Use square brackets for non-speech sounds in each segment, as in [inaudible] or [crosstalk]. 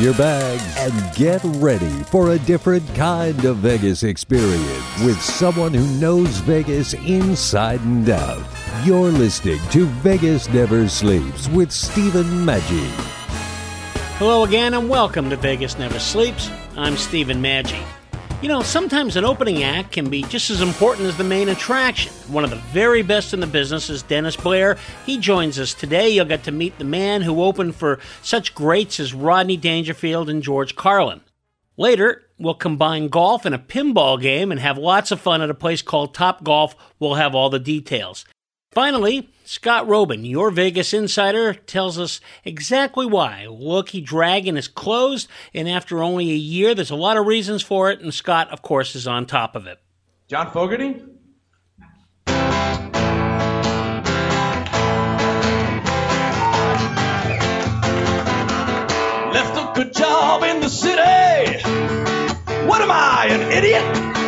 Your bags and get ready for a different kind of Vegas experience with someone who knows Vegas inside and out. You're listening to Vegas Never Sleeps with Stephen Maggi. Hello again and welcome to Vegas Never Sleeps. I'm Stephen Maggi. You know, sometimes an opening act can be just as important as the main attraction. One of the very best in the business is Dennis Blair. He joins us today. You'll get to meet the man who opened for such greats as Rodney Dangerfield and George Carlin. Later, we'll combine golf and a pinball game and have lots of fun at a place called Top Golf. We'll have all the details. Finally, Scott Roeben, your Vegas insider, tells us exactly why Lucky Dragon is closed, and after only a year, there's a lot of reasons for it, and Scott, of course, is on top of it. John Fogerty? Left a good job in the city. What am I, an idiot?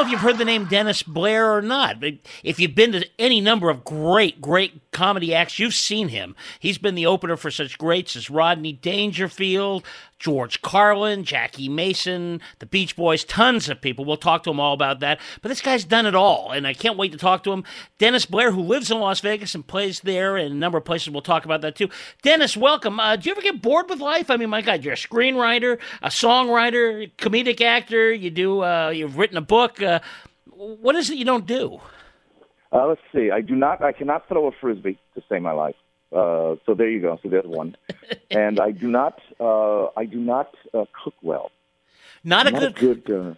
Know if you've heard the name Dennis Blair or not, but if you've been to any number of great, great comedy acts, you've seen him. He's been the opener for such greats as Rodney Dangerfield, George Carlin, Jackie Mason, the Beach Boys, tons of people. We'll talk to him all about that. But this guy's done it all, and I can't wait to talk to him. Dennis Blair, who lives in Las Vegas and plays there and a number of places, we'll talk about that too. Dennis, welcome. Uh, do you ever get bored with life? I mean, my God, you're a screenwriter, a songwriter, comedic actor. You do. Uh, you've written a book. Uh, what is it you don't do? Uh, let's see. I do not. I cannot throw a frisbee to save my life. Uh, so there you go. So there's one. [laughs] and I do not. Uh, I do not uh, cook well. Not a I'm good. Not a good uh,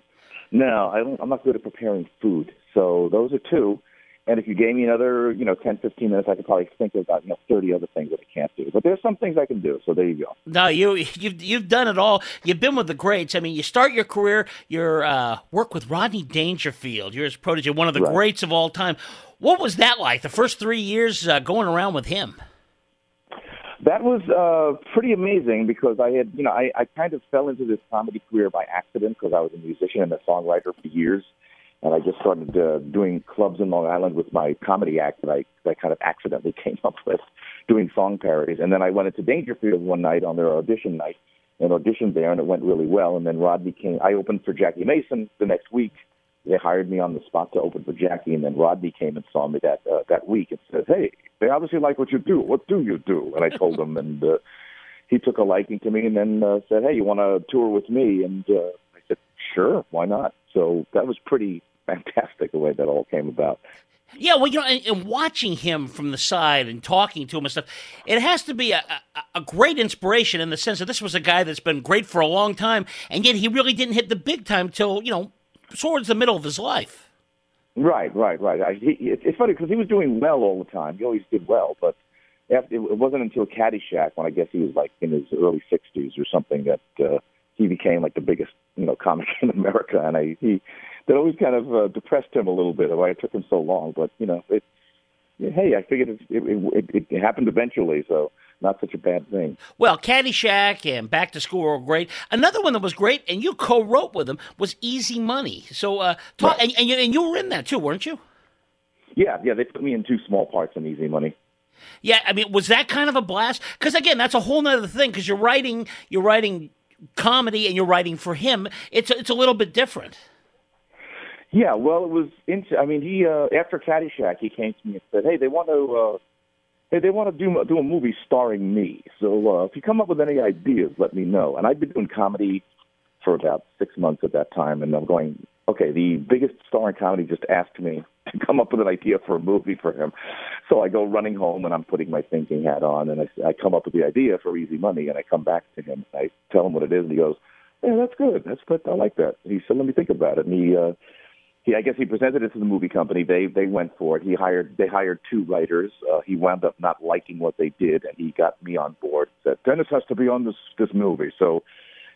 no, I don't, I'm not good at preparing food. So those are two. And if you gave me another, you know, 10, 15 minutes, I could probably think of about, you know, 30 other things that I can't do. But there's some things I can do. So there you go. No, you you've you've done it all. You've been with the greats. I mean, you start your career, your uh, work with Rodney Dangerfield. You're his protege, one of the Right. greats of all time. What was that like? The first three years uh, going around with him. That was uh, pretty amazing because I had, you know, I, I kind of fell into this comedy career by accident because I was a musician and a songwriter for years, and I just started uh, doing clubs in Long Island with my comedy act that I, that I kind of accidentally [laughs] came up with, doing song parodies. And then I went into Dangerfield one night on their audition night and auditioned there, and it went really well. And then Rodney came. I opened for Jackie Mason the next week. They hired me on the spot to open for Jackie, and then Rodney came and saw me that uh, that week and said, "Hey, they obviously like what you do. What do you do?" And I told him, and uh, he took a liking to me, and then uh, said, "Hey, you want to tour with me?" And uh, I said, "Sure, why not?" So that was pretty fantastic the way that all came about. Yeah, well, you know, and, and watching him from the side and talking to him and stuff, it has to be a, a, a great inspiration in the sense that this was a guy that's been great for a long time, and yet he really didn't hit the big time till you know towards the middle of his life. Right, right, right. I, he, it's funny because he was doing well all the time. He always did well, but after, it wasn't until Caddyshack, when I guess he was like in his early '60s or something, that uh, he became like the biggest, you know, comic [laughs] in America. And I, he, that always kind of uh, depressed him a little bit. Why it took him so long, but you know, it. Hey, I figured it, it, it, it happened eventually, so not such a bad thing. Well, Caddyshack and Back to School were great. Another one that was great, and you co-wrote with him, was Easy Money. So, uh, talk, Right. and, and, you, and you were in that too, weren't you? Yeah, yeah, they put me in two small parts in Easy Money. Yeah, I mean, was that kind of a blast? Because again, that's a whole nother thing. Because you're writing, you're writing comedy, and you're writing for him. It's it's a little bit different. Yeah, well, it was. Into, I mean, he uh, after Caddyshack, he came to me and said, "Hey, they want to, uh, hey, they want to do do a movie starring me. So uh, if you come up with any ideas, let me know." And I'd been doing comedy for about six months at that time, and I'm going, "Okay, the biggest star in comedy just asked me to come up with an idea for a movie for him." So I go running home, and I'm putting my thinking hat on, and I, I come up with the idea for Easy Money, and I come back to him, and I tell him what it is, and he goes, "Yeah, that's good. That's good. I like that." He said, "Let me think about it," and he. uh he, I guess he presented it to the movie company. They they went for it. He hired they hired two writers. Uh, he wound up not liking what they did, and he got me on board. Said Dennis has to be on this this movie. So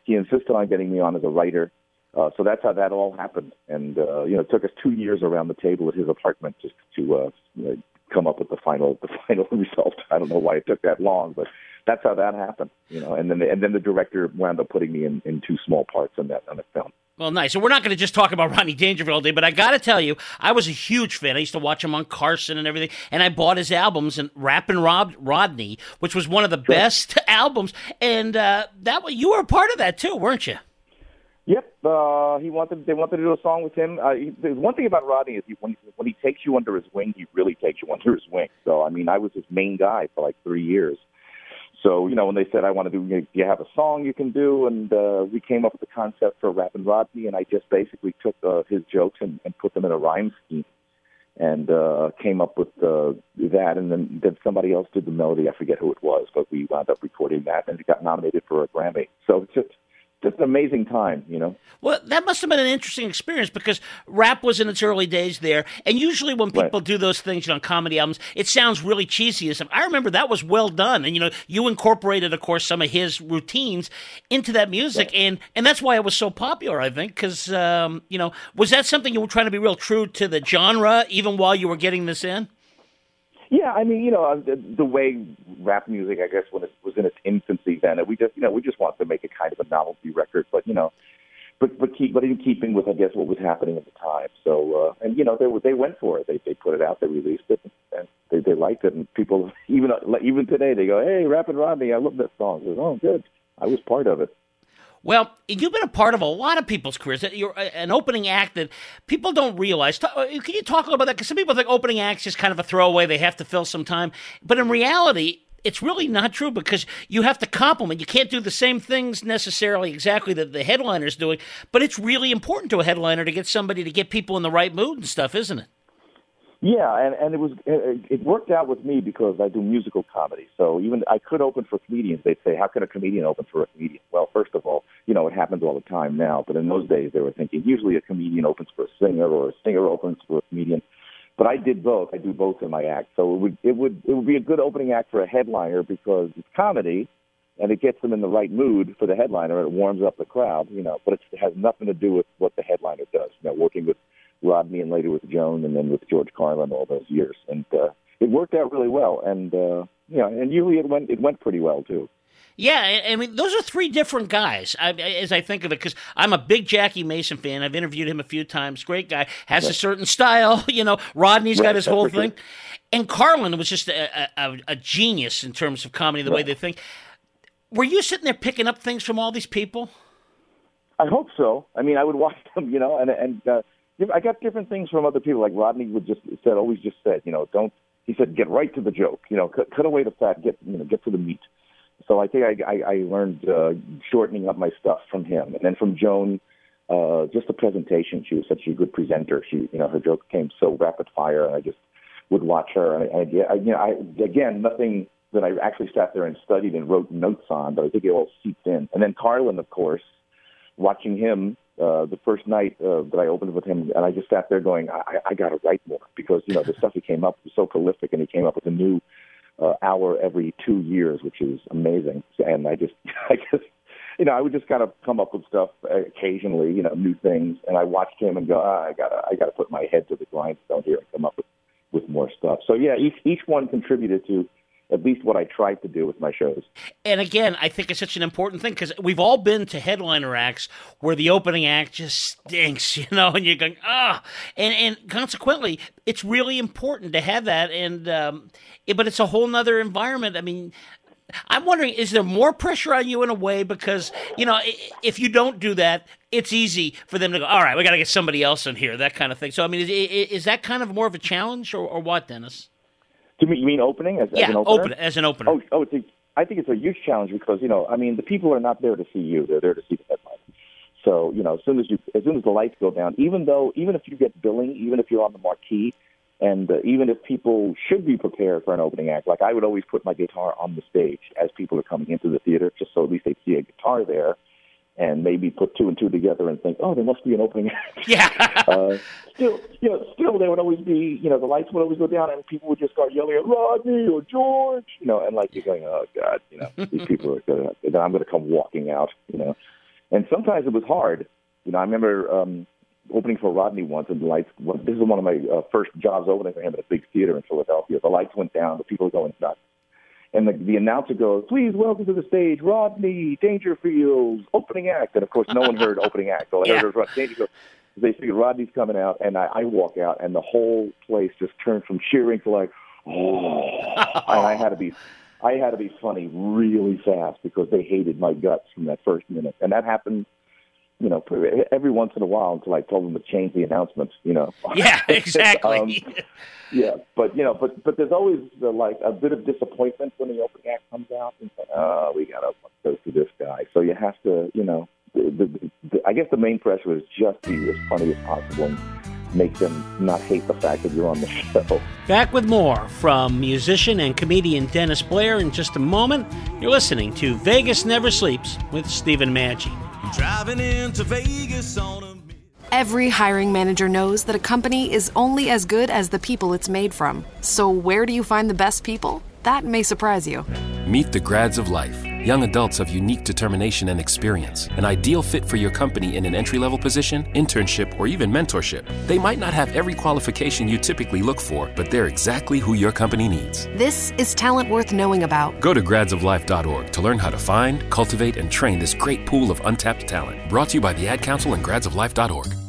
he insisted on getting me on as a writer. Uh, so that's how that all happened, and uh, you know, it took us two years around the table at his apartment just to uh, you know, come up with the final the [laughs] final result. I don't know why it took that long, but that's how that happened. You know, and then the, and then the director wound up putting me in, in two small parts on that on the film. Well, nice. So we're not going to just talk about Rodney Dangerfield all day, but I got to tell you, I was a huge fan. I used to watch him on Carson and everything, and I bought his albums and Rappin' Rob Rodney, which was one of the sure. best [laughs] albums. And uh, that you were a part of that too, weren't you? Yep. Uh, he wanted they wanted to do a song with him. Uh, he, the one thing about Rodney is he, when when he takes you under his wing, he really takes you [laughs] under his wing. So I mean, I was his main guy for like three years. So, you know, when they said, I want to do, you have a song you can do? And uh, we came up with the concept for Rappin' Rodney, and I just basically took uh, his jokes and, and put them in a rhyme scheme and uh, came up with uh, that. And then, then somebody else did the melody. I forget who it was, but we wound up recording that, and it got nominated for a Grammy. So it's just just an amazing time, you know. Well, that must have been an interesting experience because rap was in its early days there, and usually when people right. do those things, you know, comedy albums, it sounds really cheesy stuff. I remember that was well done, and you know, you incorporated, of course, some of his routines into that music, right. and and that's why it was so popular, I think, because um, you know, was that something you were trying to be real true to the genre even while you were getting this in? Yeah, I mean, you know, uh, the, the way rap music, I guess, when it was in its infancy, then we just, you know, we just wanted to make a kind of a novelty record, but you know, but but keep, but in keeping with, I guess, what was happening at the time. So, uh, and you know, they they went for it. They they put it out. They released it, and they they liked it. And people, [laughs] even even today, they go, "Hey, Rappin' Rodney, I love that song." Goes, oh, good. I was part of it. Well, you've been a part of a lot of people's careers. You're an opening act that people don't realize. Uh, can you talk a little about that? Because some people think opening acts is kind of a throwaway. They have to fill some time. But in reality, it's really not true because you have to compliment. You can't do the same things necessarily exactly that the headliner's doing, but it's really important to a headliner to get somebody to get people in the right mood and stuff, isn't it? Yeah, and and it was it worked out with me because I do musical comedy. So even I could open for comedians. They'd say, "How can a comedian open for a comedian?" Well, first of all, you know it happens all the time now, but in those days they were thinking usually a comedian opens for a singer or a singer opens for a comedian. But I did both. I do both in my act. So it would it would it would be a good opening act for a headliner because it's comedy, and it gets them in the right mood for the headliner. And It warms up the crowd, you know. But it has nothing to do with what the headliner does. You know, working with Rodney and later with Joan and then with George Carlin all those years. And uh, it worked out really well. And uh, you know, and usually it went it went pretty well too. Yeah, I mean, those are three different guys I, as I think of it, because I'm a big Jackie Mason fan. I've interviewed him a few times. Great guy, has right. a certain style. [laughs] You know, Rodney's right. got his whole thing, sure. and Carlin was just a, a, a, genius in terms of comedy, the right. way they think. Were you sitting there picking up things from all these people? I hope so. I mean, I would [laughs] watch them, you know, and and uh, I got different things from other people. Like Rodney would just said, always just said, you know, don't. He said, get right to the joke. You know, cut, cut away the fat. Get you know, get to the meat. So I think I, I, I learned uh, shortening up my stuff from him, and then from Joan, uh, just the presentation. She was such a good presenter. She, you know, her joke came so rapid fire, and I just would watch her. And I, I, you know, I again nothing that I actually sat there and studied and wrote notes on, but I think it all seeped in. And then Carlin, of course, watching him uh, the first night uh, that I opened with him, and I just sat there going, I, I got to write more because you know the [laughs] stuff he came up was so prolific, and he came up with a new uh, hour every two years, which is amazing. And I just, [laughs] I guess, you know, I would just kind of come up with stuff occasionally, you know, new things, and I watched him and go, ah, I gotta, I gotta put my head to the grindstone here and come up with with more stuff. So yeah, each each one contributed to at least what I tried to do with my shows. And again, I think it's such an important thing because we've all been to headliner acts where the opening act just stinks, [laughs] you know, and you're going, ah, and and consequently, it's really important to have that. And um, it, but it's a whole nother environment. I mean. I'm wondering, is there more pressure on you in a way because you know if you don't do that, it's easy for them to go. All right, we got to get somebody else in here, that kind of thing. So I mean, is, is that kind of more of a challenge, or, or what, Dennis? To me, you mean opening as, yeah, as an opener? open as an opener. Oh, oh, it's a, I think it's a huge challenge because you know, I mean, the people are not there to see you; they're there to see the headline. So you know, as soon as you, as soon as the lights go down, even though, even if you get billing, even if you're on the marquee, and uh, even if people should be prepared for an opening act, like I would always put my guitar on the stage as people are coming into the theater, just so at least they see a guitar there and maybe put two and two together and think, oh, there must be an opening. [laughs] Yeah. [laughs] uh, still, you know, still there would always be, you know, the lights would always go down and people would just start yelling at Rodney or George, you know, and like you're going, oh God, you know, these [laughs] people are gonna, I'm going to come walking out, you know, and sometimes it was hard You know, I remember um, opening for Rodney once, and the lights. This is one of my uh, first jobs opening for him at a big theater in Philadelphia. The lights went down, the people were going nuts, and the, the announcer goes, "Please welcome to the stage, Rodney Dangerfield's opening act." And of course, no one heard [laughs] opening act. All I Yeah. heard was Rodney Dangerfield. They figured Rodney's coming out, and I, I walk out, and the whole place just turned from cheering to like, oh, and I had to be. I had to be funny really fast because they hated my guts from that first minute, and that happened you know, every once in a while until I told them to change the announcements, you know. [laughs] Yeah, [laughs] exactly. Um, yeah, but you know, but but there's always the, like a bit of disappointment when the opening act comes out, and oh, we gotta go through this guy. So you have to, you know, the, the, the, I guess the main pressure is just be as funny as possible and make them not hate the fact that you're on the [laughs] show. Back with more from musician and comedian Dennis Blair in just a moment. You're listening to Vegas Never Sleeps with Stephen Maggi. Driving into Vegas on a Every hiring manager knows that a company is only as good as the people it's made from. So, where do you find the best people? That may surprise you. Meet the grads of life. Young adults of unique determination and experience. An ideal fit for your company in an entry level position, internship, or even mentorship. They might not have every qualification you typically look for, but they're exactly who your company needs. This is talent worth knowing about. Go to gradsoflife.org to learn how to find, cultivate, and train this great pool of untapped talent. Brought to you by the Ad Council and gradsoflife.org.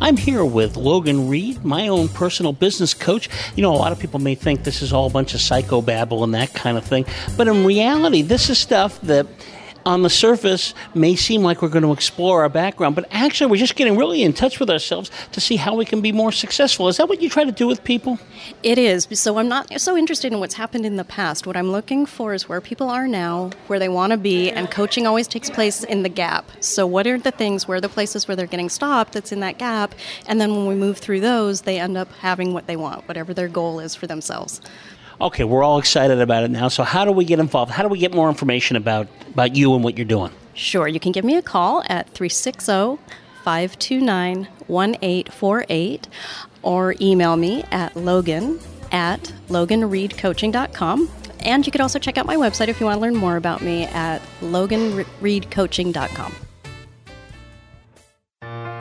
I'm here with Logan Reed, my own personal business coach. You know, a lot of people may think this is all a bunch of psychobabble and that kind of thing, but in reality, this is stuff that on the surface may seem like we're going to explore our background, but actually we're just getting really in touch with ourselves to see how we can be more successful. Is that what you try to do with people? It is. So I'm not so interested in what's happened in the past. What I'm looking for is where people are now, where they want to be, and coaching always takes place in the gap. So what are the things, where are the places where they're getting stopped that's in that gap? And then when we move through those, they end up having what they want, whatever their goal is for themselves. Okay, we're all excited about it now. So how do we get involved? How do we get more information about, about you and what you're doing? Sure, you can give me a call at 360 529 1848 or email me at logan at loganreedcoaching.com. And you could also check out my website if you want to learn more about me at loganreedcoaching.com.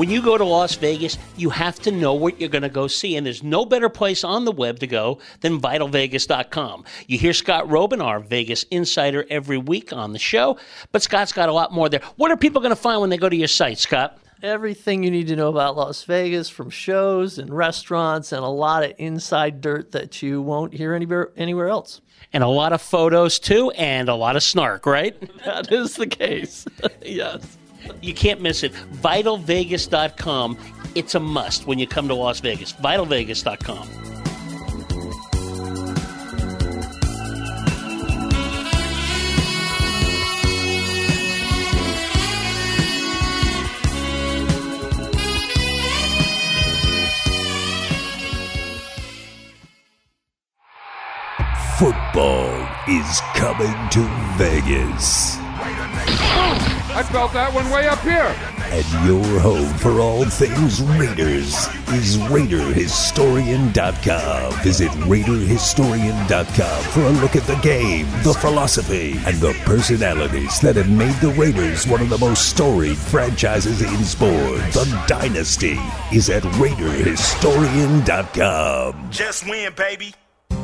When you go to Las Vegas, you have to know what you're going to go see, and there's no better place on the web to go than vitalvegas.com. You hear Scott Roeben, our Vegas insider, every week on the show, but Scott's got a lot more there. What are people going to find when they go to your site, Scott? Everything you need to know about Las Vegas from shows and restaurants and a lot of inside dirt that you won't hear anywhere anywhere else. And a lot of photos too, and a lot of snark, right? [laughs] That is the case. [laughs] yes. You can't miss it. VitalVegas.com. It's a must when you come to Las Vegas. VitalVegas.com. Football is coming to Vegas. I felt that one way up here. And your home for all things Raiders is RaiderHistorian.com. Visit RaiderHistorian.com for a look at the game, the philosophy, and the personalities that have made the Raiders one of the most storied franchises in sports. The dynasty is at RaiderHistorian.com. Just win, baby.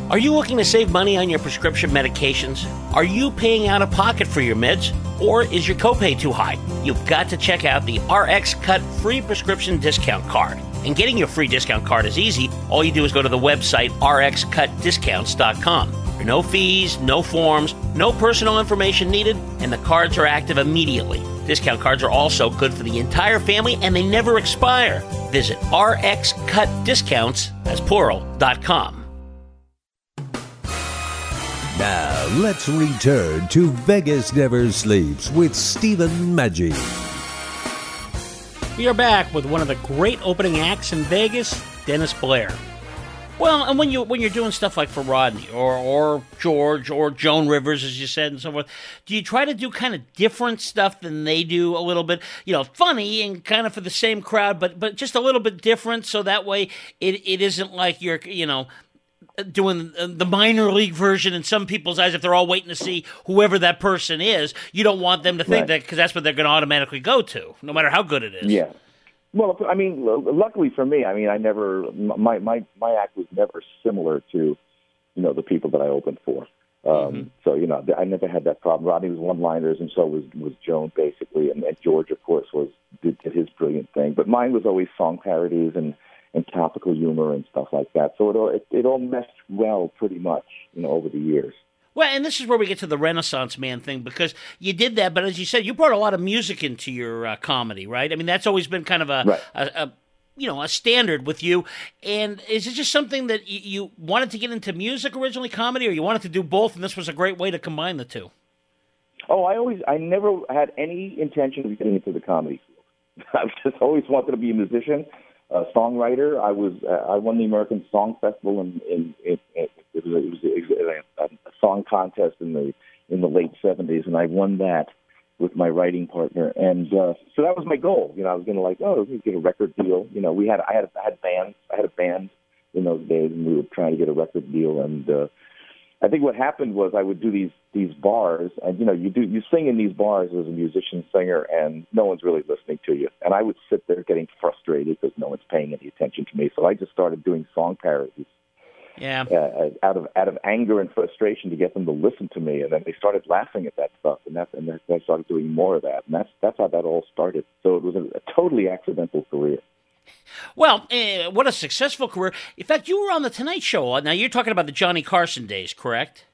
Are you looking to save money on your prescription medications? Are you paying out of pocket for your meds? Or is your copay too high? You've got to check out the RX Cut free prescription discount card. And getting your free discount card is easy. All you do is go to the website rxcutdiscounts.com. There are no fees, no forms, no personal information needed, and the cards are active immediately. Discount cards are also good for the entire family and they never expire. Visit rxcutdiscounts, as plural, com. let's return to Vegas Never Sleeps with Stephen Maggi. We are back with one of the great opening acts in Vegas, Dennis Blair. Well, and when you when you're doing stuff like for Rodney or or George or Joan Rivers, as you said, and so forth, do you try to do kind of different stuff than they do a little bit? You know, funny and kind of for the same crowd, but but just a little bit different, so that way it it isn't like you're you know doing the minor league version in some people's eyes if they're all waiting to see whoever that person is you don't want them to think Right. that because that's what they're going to automatically go to no matter how good it is Yeah. Well, I mean, luckily for me, I mean, I never my my my act was never similar to, you know, the people that I opened for. Um, So you know, I never had that problem. Rodney was one-liners, and so was was Joan basically, and, and George, of course, was did, did his brilliant thing. But mine was always song parodies and and topical humor and stuff like that. So it all it, it all meshed well, pretty much, you know, over the years. Well, and this is where we get to the Renaissance man thing because you did that, but as you said, you brought a lot of music into your uh, comedy, right? I mean, that's always been kind of a, Right. a, a you know a standard with you. And is it just something that you, you wanted to get into music originally, comedy, or you wanted to do both, and this was a great way to combine the two? Oh, I always, I never had any intention of getting into the comedy field. [laughs] I've just always wanted to be a musician, a songwriter. I was, uh, I won the American Song Festival in, in, in, in it was, a, it was a, a, song contest in the in the late '70s, and I won that with my writing partner. And uh, so that was my goal. You know, I was going to like, oh, get a record deal. You know, we had, I had, I had bands, I had a band in those days, and we were trying to get a record deal, and. uh I think what happened was I would do these these bars, and you know, you do you sing in these bars as a musician singer, and no one's really listening to you. And I would sit there getting frustrated because no one's paying any attention to me. So I just started doing song parodies Yeah. uh, out of out of anger and frustration to get them to listen to me, and then they started laughing at that stuff, and that and I started doing more of that, and that's that's how that all started. So it was a, a totally accidental career. Well, eh, what a successful career! In fact, you were on the Tonight Show. Now you're talking about the Johnny Carson days, correct?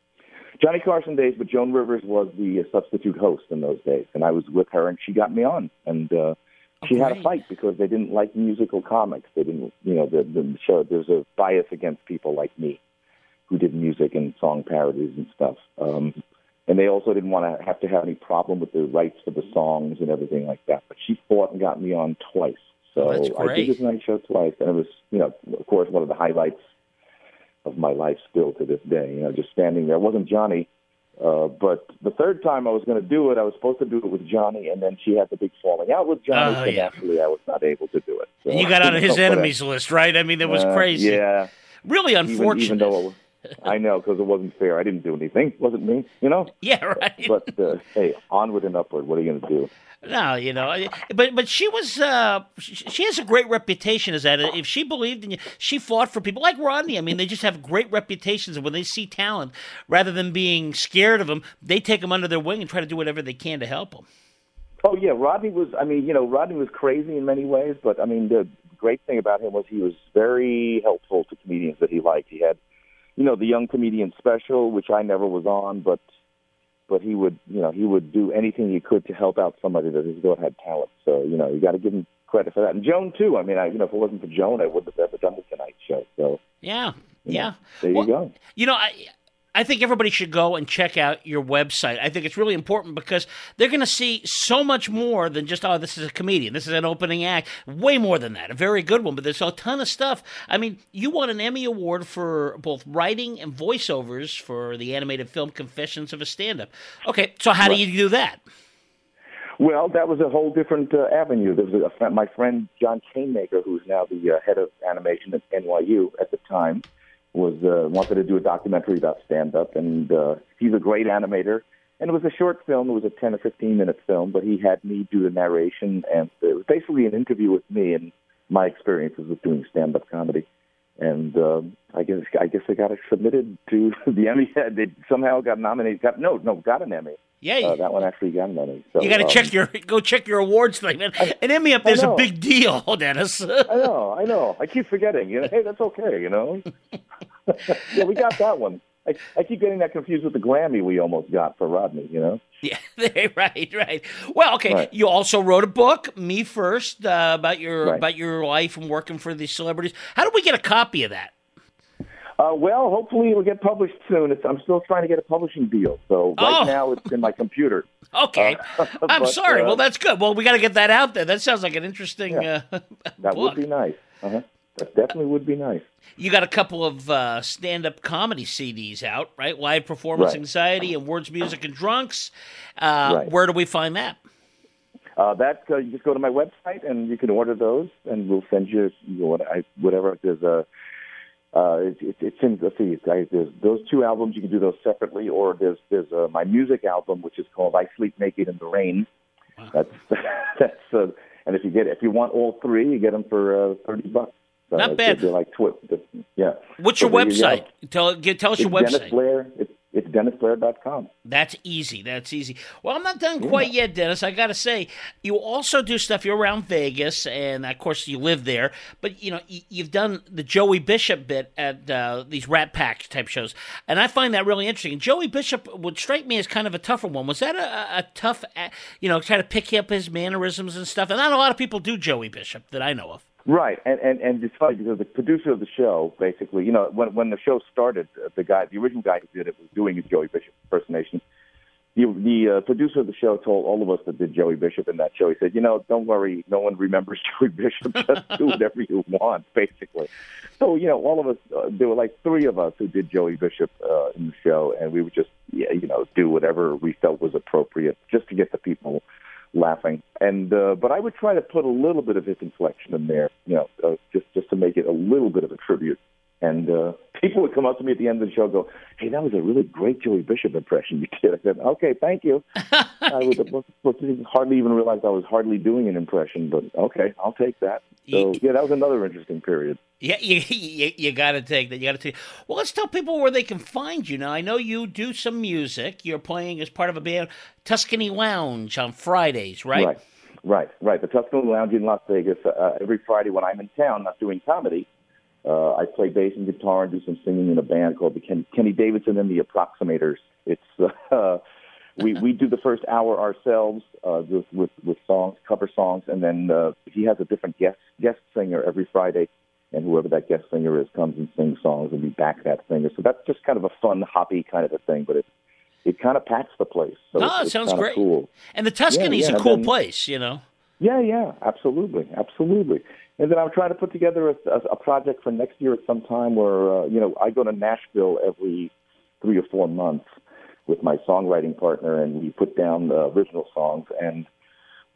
Johnny Carson days, but Joan Rivers was the uh, substitute host in those days, and I was with her, and she got me on, and uh, she had a fight because they didn't like musical comics. They didn't, you know, the, the show. There's a bias against people like me who did music and song parodies and stuff, um, and they also didn't want to have to have any problem with the rights for the songs and everything like that. But she fought and got me on twice. So I did this night show twice, and it was, you know, of course, one of the highlights of my life still to this day. You know, just standing there. It wasn't Johnny, uh, but the third time I was going to do it, I was supposed to do it with Johnny, and then she had the big falling out with Johnny, Oh, so yeah. naturally I was not able to do it. So And you got on his enemies list, right? I mean, that was uh, crazy. Yeah, Really even, unfortunate. even though it was, I know because it wasn't fair. I didn't do anything. It wasn't me, you know. [laughs] Yeah, right. But uh, hey, onward and upward. What are you going to do? No, you know, but but she was uh, she has a great reputation as that. If she believed in you, she fought for people like Rodney. I mean, they just have great reputations, and when they see talent, rather than being scared of them, they take them under their wing and try to do whatever they can to help them. Oh yeah, Rodney was. I mean, you know, Rodney was crazy in many ways, but I mean, the great thing about him was he was very helpful to comedians that he liked. He had, you know, the young comedian special, which I never was on, but but he would, you know, he would do anything he could to help out somebody that he thought had talent. So you know, you got to give him credit for that. And Joan too. I mean, I you know, if it wasn't for Joan, I wouldn't have ever done the Tonight Show. So Yeah, yeah. there you go. You know, I I think everybody should go and check out your website. I think it's really important because they're going to see so much more than just oh, this is a comedian, this is an opening act. Way more than that, a very good one. But there's a ton of stuff. I mean, you won an Emmy award for both writing and voiceovers for the animated film Confessions of a Stand-Up. Okay, so how do you do that? Well, that was a whole different uh, avenue. There was a my friend John Canemaker, who's now the uh, head of animation at NYU at the time, was uh, wanted to do a documentary about stand-up, and uh, he's a great animator. And it was a short film. It was a 10 or 15 minute film, but he had me do the narration, and it was basically an interview with me and my experiences with doing stand-up comedy. And uh, I guess I guess I got it submitted to [laughs] the Emmy. They somehow got nominated. Got no, no, got an Emmy. Yeah, uh, that one actually got Emmy. So, you got to um, check your go check your awards thing, man. An Emmy up there's a big deal, [laughs] Dennis. I know, I know. I keep forgetting. You know, hey, that's okay. You know. [laughs] yeah, we got that one. I, I keep getting that confused with the Grammy we almost got for Rodney. You know. Yeah, [laughs] right, right. Well, okay. Right. You also wrote a book, Me First, uh, about your Right. about your life and working for these celebrities. How do we get a copy of that? Uh, well, hopefully it'll get published soon. It's, I'm still trying to get a publishing deal, so right Oh. now it's in my computer. [laughs] Okay. Uh, [laughs] I'm but, sorry. uh, well, that's good. Well, we got to get that out there. That sounds like an interesting uh, [laughs] that book. would be nice. Uh-huh. That definitely would be nice. You got a couple of uh, stand-up comedy CDs out, right? Live Performance Right. Anxiety and Words, Music, and Drunks. Uh, Right. Where do we find that? Uh, that uh, you just go to my website and you can order those, and we'll send you, you know, what I, whatever. There's a uh, it, it, it's in. Let's see, guys. There's those two albums. You can do those separately, or there's there's uh, my music album, which is called "I Sleep Naked in the Rain." That's [laughs] that's. Uh, and if you get if you want all three, you get them for uh, thirty bucks. Uh, Not bad. They're like twi- yeah. What's So your there you website? Tell, get, tell us It's your website. Dennis Blair. It's, it's DennisBlair.com. That's easy. That's easy. Well, I'm not done quite yet, Dennis. I got to say, you also do stuff. You're around Vegas, and of course, you live there. But you know, you've done the Joey Bishop bit at uh, these Rat Pack type shows, and I find that really interesting. Joey Bishop would strike me as kind of a tougher one. Was that a, a tough, you know, try to pick up his mannerisms and stuff? And not a lot of people do Joey Bishop that I know of. Right, and, and and it's funny because the producer of the show, basically, you know, when when the show started, uh, the guy, the original guy who did it was doing his Joey Bishop impersonation. The the uh, producer of the show told all of us that did Joey Bishop in that show. He said, you know, don't worry, no one remembers [laughs] Joey Bishop. Just do whatever you want, basically. So you know, all of us, uh, there were like three of us who did Joey Bishop uh, in the show, and we would just, yeah, you know, do whatever we felt was appropriate just to get the people laughing. And uh, but I would try to put a little bit of his inflection in there, you know, uh, just just to make it a little bit of a tribute. And uh, people would come up to me at the end of the show, and go, "Hey, that was a really great Joey Bishop impression you did." I said, "Okay, thank you." [laughs] I was, hardly even realized I was hardly doing an impression, but okay, I'll take that. So yeah, that was another interesting period. Yeah, you [laughs] you, you got to take that. You got to take. Well, let's tell people where they can find you. Now, I know you do some music. You're playing as part of a band, Tuscany Lounge, on Fridays, right? Right, right, right. The Tuscany Lounge in Las Vegas. Uh, every Friday when I'm in town, not doing comedy, uh, I play bass and guitar and do some singing in a band called the Ken, Kenny Davidson and the Approximators. It's [laughs] uh, we we do the first hour ourselves uh, with, with with songs, cover songs, and then uh, he has a different guest guest singer every Friday. And whoever that guest singer is comes and sings songs, and we back that singer. So that's just kind of a fun, hoppy kind of a thing. But it it kind of packs the place. So No, it's, it it's sounds great. Cool. And the Tuscany's Yeah, yeah, a cool then- place, you know. Yeah, yeah, absolutely, absolutely. And then I'm trying to put together a, a, a project for next year at some time where uh, you know I go to Nashville every three or four months with my songwriting partner, and we put down the original songs, and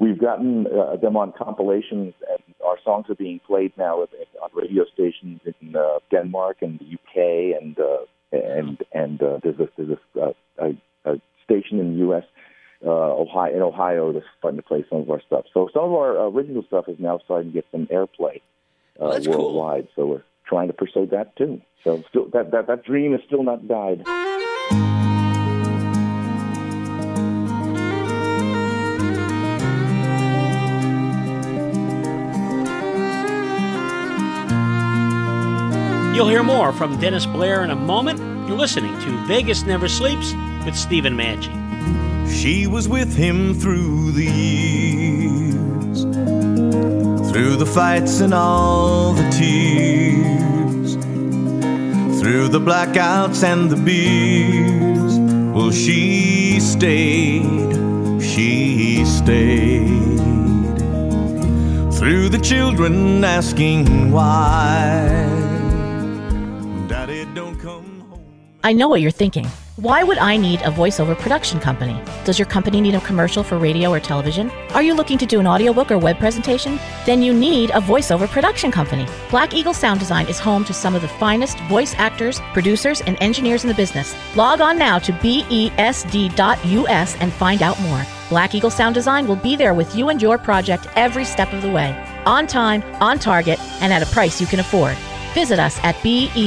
we've gotten uh, them on compilations, and our songs are being played now at, on radio stations in uh, Denmark and the UK, and uh, and and uh, there's a there's a, a, a station in the U.S uh, Ohio in Ohio that's starting to play some of our stuff. So some of our original stuff is now starting to get some airplay uh, That's cool. worldwide. So we're trying to pursue that too. So still, that, that that dream is still not died. You'll hear more from Dennis Blair in a moment. You're listening to Vegas Never Sleeps with Stephen Maggi. She was with him through the years, through the fights and all the tears, through the blackouts and the beers. Well, she stayed, she stayed, through the children asking why. Daddy, don't come. I know what you're thinking. Why would I need a voiceover production company? Does your company need a commercial for radio or television? Are you looking to do an audiobook or web presentation? Then you need a voiceover production company. Black Eagle Sound Design is home to some of the finest voice actors, producers, and engineers in the business. Log on now to besd.us and find out more. Black Eagle Sound Design will be there with you and your project every step of the way. On time, on target, and at a price you can afford. Visit us at besd.us.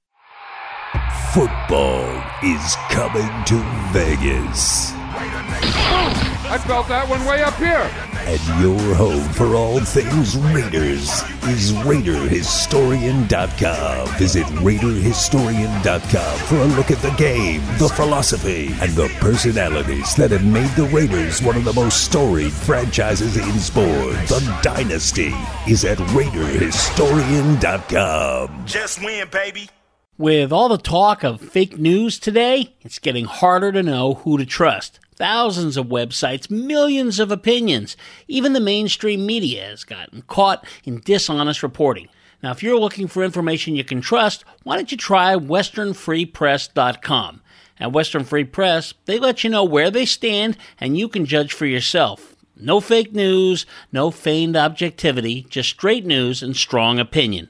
Football is coming to Vegas. I felt that one way up here. And your home for all things Raiders is RaiderHistorian.com. Visit RaiderHistorian.com for a look at the game, the philosophy, and the personalities that have made the Raiders one of the most storied franchises in sports. The dynasty is at RaiderHistorian.com. Just win, baby. With all the talk of fake news today, it's getting harder to know who to trust. Thousands of websites, millions of opinions. Even the mainstream media has gotten caught in dishonest reporting. Now, if you're looking for information you can trust, why don't you try westernfreepress.com? At Western Free Press, they let you know where they stand and you can judge for yourself. No fake news, no feigned objectivity, just straight news and strong opinion.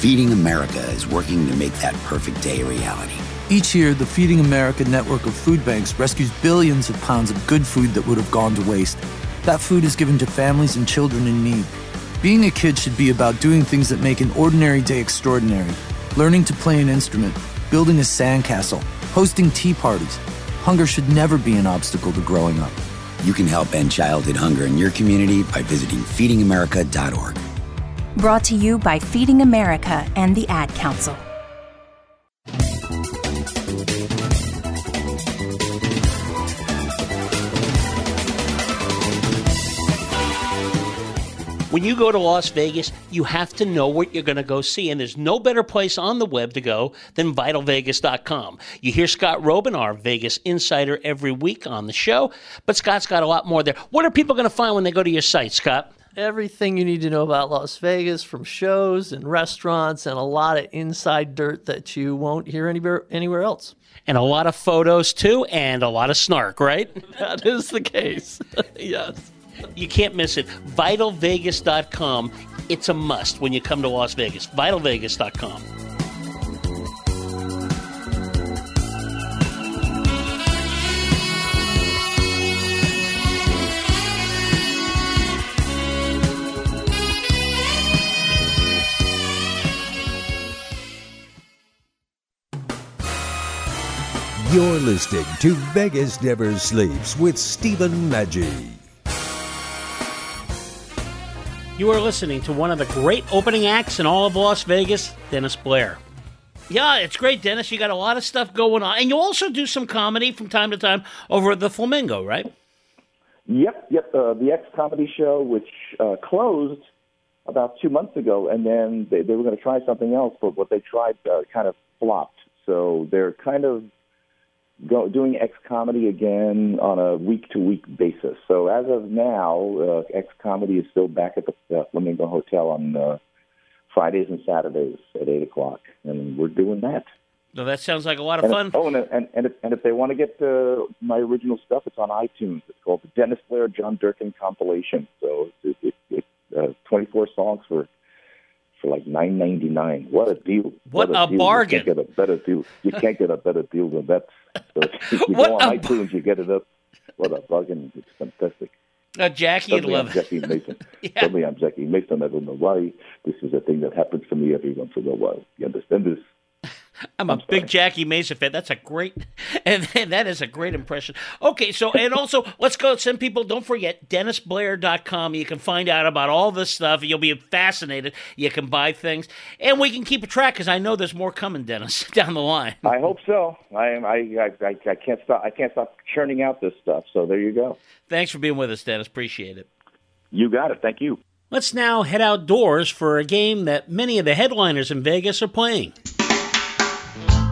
Feeding America is working to make that perfect day a reality. Each year, the Feeding America network of food banks rescues billions of pounds of good food that would have gone to waste. That food is given to families and children in need. Being a kid should be about doing things that make an ordinary day extraordinary. Learning to play an instrument, building a sandcastle, hosting tea parties. Hunger should never be an obstacle to growing up. You can help end childhood hunger in your community by visiting feedingamerica.org. Brought to you by Feeding America and the Ad Council. When you go to Las Vegas, you have to know what you're going to go see, and there's no better place on the web to go than vitalvegas.com. You hear Scott Roeben, our Vegas insider, every week on the show, but Scott's got a lot more there. What are people going to find when they go to your site, Scott? Everything you need to know about Las Vegas from shows and restaurants and a lot of inside dirt that you won't hear anywhere anywhere else. And a lot of photos too, and a lot of snark, right? [laughs] that is the case. [laughs] yes. You can't miss it. VitalVegas.com. It's a must when you come to Las Vegas. VitalVegas.com. You're listening to Vegas Never Sleeps with Stephen Maggi. You are listening to one of the great opening acts in all of Las Vegas, Dennis Blair. Yeah, it's great, Dennis. You got a lot of stuff going on. And you also do some comedy from time to time over at the Flamingo, right? Yep, yep. Uh, the X Comedy Show, which uh, closed about two months ago, and then they, they were going to try something else, but what they tried uh, kind of flopped. So they're kind of go, doing X Comedy again on a week to week basis. So as of now, uh, X Comedy is still back at the uh, Flamingo Hotel on uh, Fridays and Saturdays at 8 o'clock, and we're doing that. No, that sounds like a lot of and fun. If, oh, and, and, and, if, and if they want to get uh, my original stuff, it's on iTunes. It's called the Dennis Blair John Durkin compilation. So it's it, it, uh, 24 songs for for like nine ninety nine. What a deal! What, a, a deal. bargain! You can't get a better deal. You can't get a better deal than that. So [laughs] if you What go on a iTunes, you get it up. What a bargain! It's fantastic. Uh, Jackie Suddenly I'm love it. Jackie Mason. [laughs] Suddenly I'm Jackie Mason. I don't know why. This is a thing that happens to me every once in a while. You understand this? I'm a big Jackie Mason fan. That's a great, [laughs] and that is a great impression. Okay, so and also let's go. Send people. Don't forget DennisBlair.com. You can find out about all this stuff. You'll be fascinated. You can buy things, and we can keep a track because I know there's more coming, Dennis, [laughs] down the line. I hope so. I am. I, I I can't stop. I can't stop churning out this stuff. So there you go. Thanks for being with us, Dennis. Appreciate it. You got it. Thank you. Let's now head outdoors for a game that many of the headliners in Vegas are playing.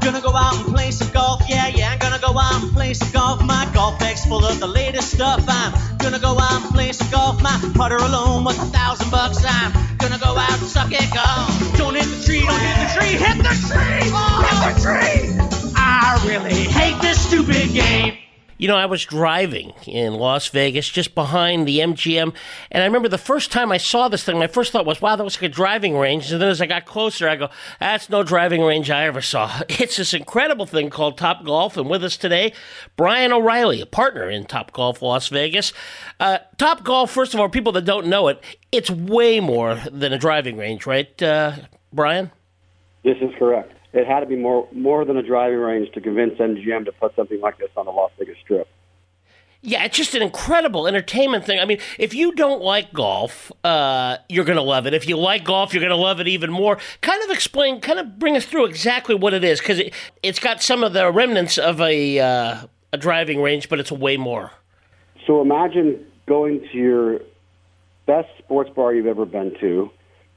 Gonna go out and play some golf, yeah, yeah. I'm gonna go out and play some golf. My golf bag's full of the latest stuff. I'm gonna go out and play some golf. My putter alone was a thousand bucks. I'm gonna go out and suck it golf. Don't hit the tree, don't hit the tree, hit the tree, oh, hit the tree. I really hate this stupid game. You know, I was driving in Las Vegas just behind the MGM, and I remember the first time I saw this thing, my first thought was, wow, that was like a driving range. And then as I got closer, I go, that's no driving range I ever saw. [laughs] It's this incredible thing called Top Golf, and with us today, Brian O'Reilly, a partner in Top Golf Las Vegas. Uh, Top Golf, first of all, people that don't know it, it's way more than a driving range, right, uh, Brian? This is correct it had to be more more than a driving range to convince MGM to put something like this on the Las Vegas Strip. Yeah, it's just an incredible entertainment thing. I mean, if you don't like golf, uh, you're going to love it. If you like golf, you're going to love it even more. Kind of explain, kind of bring us through exactly what it is, because it, it's got some of the remnants of a uh, a driving range, but it's way more. So imagine going to your best sports bar you've ever been to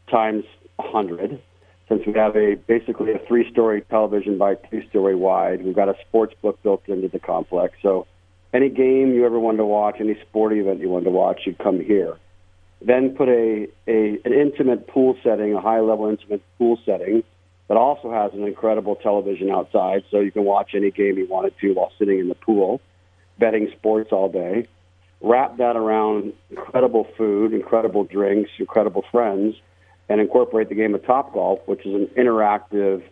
times 100 since we have a basically a three-story television by two-story wide. We've got a sports book built into the complex. So any game you ever wanted to watch, any sporting event you wanted to watch, you'd come here. Then put a, a an intimate pool setting, a high-level intimate pool setting that also has an incredible television outside, so you can watch any game you wanted to while sitting in the pool, betting sports all day. Wrap that around incredible food, incredible drinks, incredible friends and incorporate the game of Top Golf, which is an interactive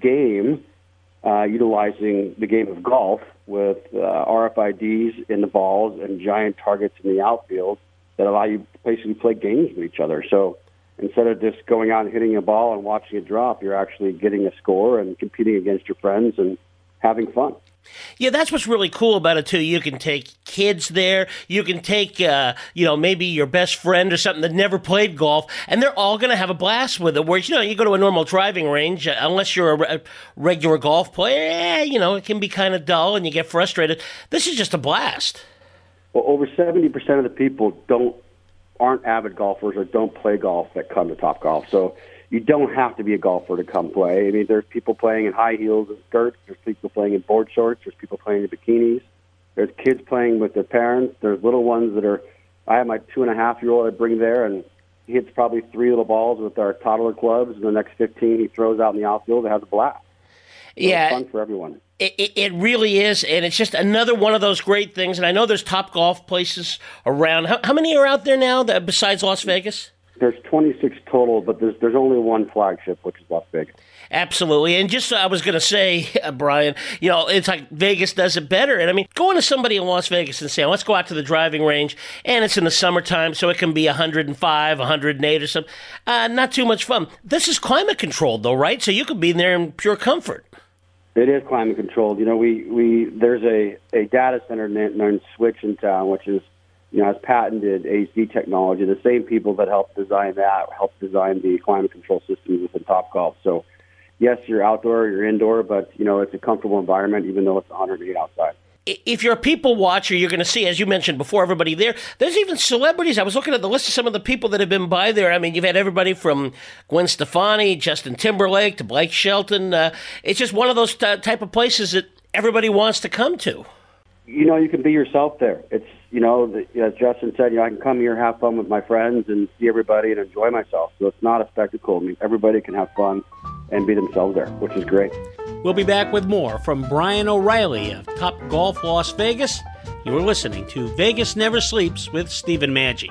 game uh, utilizing the game of golf with uh, RFIDs in the balls and giant targets in the outfield that allow you to basically play games with each other. So instead of just going out and hitting a ball and watching it drop, you're actually getting a score and competing against your friends and having fun. Yeah, that's what's really cool about it too. You can take kids there. You can take, uh, you know, maybe your best friend or something that never played golf, and they're all going to have a blast with it. Whereas, you know, you go to a normal driving range, uh, unless you're a, re- regular golf player, eh, you know, it can be kind of dull and you get frustrated. This is just a blast. Well, over seventy percent of the people don't aren't avid golfers or don't play golf that come to Top Golf. So you don't have to be a golfer to come play. I mean, there's people playing in high heels and skirts. There's people playing in board shorts. There's people playing in bikinis. There's kids playing with their parents. There's little ones that are. I have my two and a half year old I bring there, and he hits probably three little balls with our toddler clubs. And the next 15 he throws out in the outfield and has a blast. So yeah, fun for everyone. It, it, it, really is, and it's just another one of those great things. And I know there's top golf places around. How, how many are out there now that, besides Las Vegas? There's 26 total, but there's there's only one flagship, which is Las Vegas. Absolutely, and just so I was going to say, [laughs] uh, Brian, you know, it's like Vegas does it better. And I mean, going to somebody in Las Vegas and saying, "Let's go out to the driving range," and it's in the summertime, so it can be 105, 108 or something. Uh, not too much fun. This is climate controlled, though, right? So you could be in there in pure comfort. It is climate controlled. You know, we we there's a a data center named Switch in town, which is you know, has patented AC technology. The same people that helped design that helped design the climate control systems within Top Golf. So, yes, you're outdoor, you're indoor, but you know it's a comfortable environment, even though it's 108 outside. If you're a people watcher, you're going to see, as you mentioned before, everybody there. There's even celebrities. I was looking at the list of some of the people that have been by there. I mean, you've had everybody from Gwen Stefani, Justin Timberlake, to Blake Shelton. Uh, it's just one of those t- type of places that everybody wants to come to. You know, you can be yourself there. It's you know, the, as Justin said, you know, I can come here, have fun with my friends, and see everybody and enjoy myself. So it's not a spectacle. I mean, everybody can have fun and be themselves there, which is great. We'll be back with more from Brian O'Reilly of Top Golf Las Vegas. You are listening to Vegas Never Sleeps with Stephen Maggi.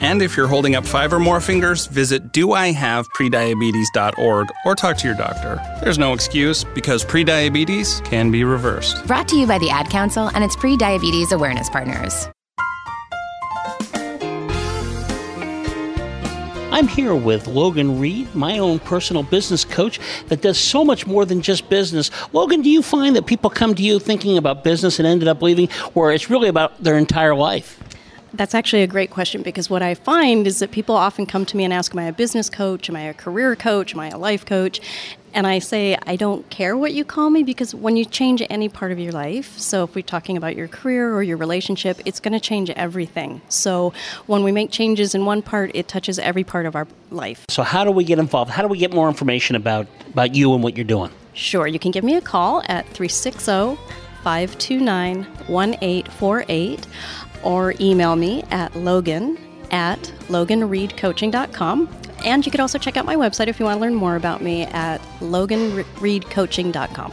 And if you're holding up five or more fingers, visit doihaveprediabetes.org or talk to your doctor. There's no excuse because prediabetes can be reversed. Brought to you by the Ad Council and its pre diabetes awareness partners. I'm here with Logan Reed, my own personal business coach that does so much more than just business. Logan, do you find that people come to you thinking about business and ended up leaving, where it's really about their entire life? That's actually a great question because what I find is that people often come to me and ask, Am I a business coach? Am I a career coach? Am I a life coach? And I say, I don't care what you call me because when you change any part of your life, so if we're talking about your career or your relationship, it's going to change everything. So when we make changes in one part, it touches every part of our life. So, how do we get involved? How do we get more information about, about you and what you're doing? Sure, you can give me a call at 360 529 1848 or email me at logan at loganreedcoaching.com. And you could also check out my website if you want to learn more about me at loganreedcoaching.com.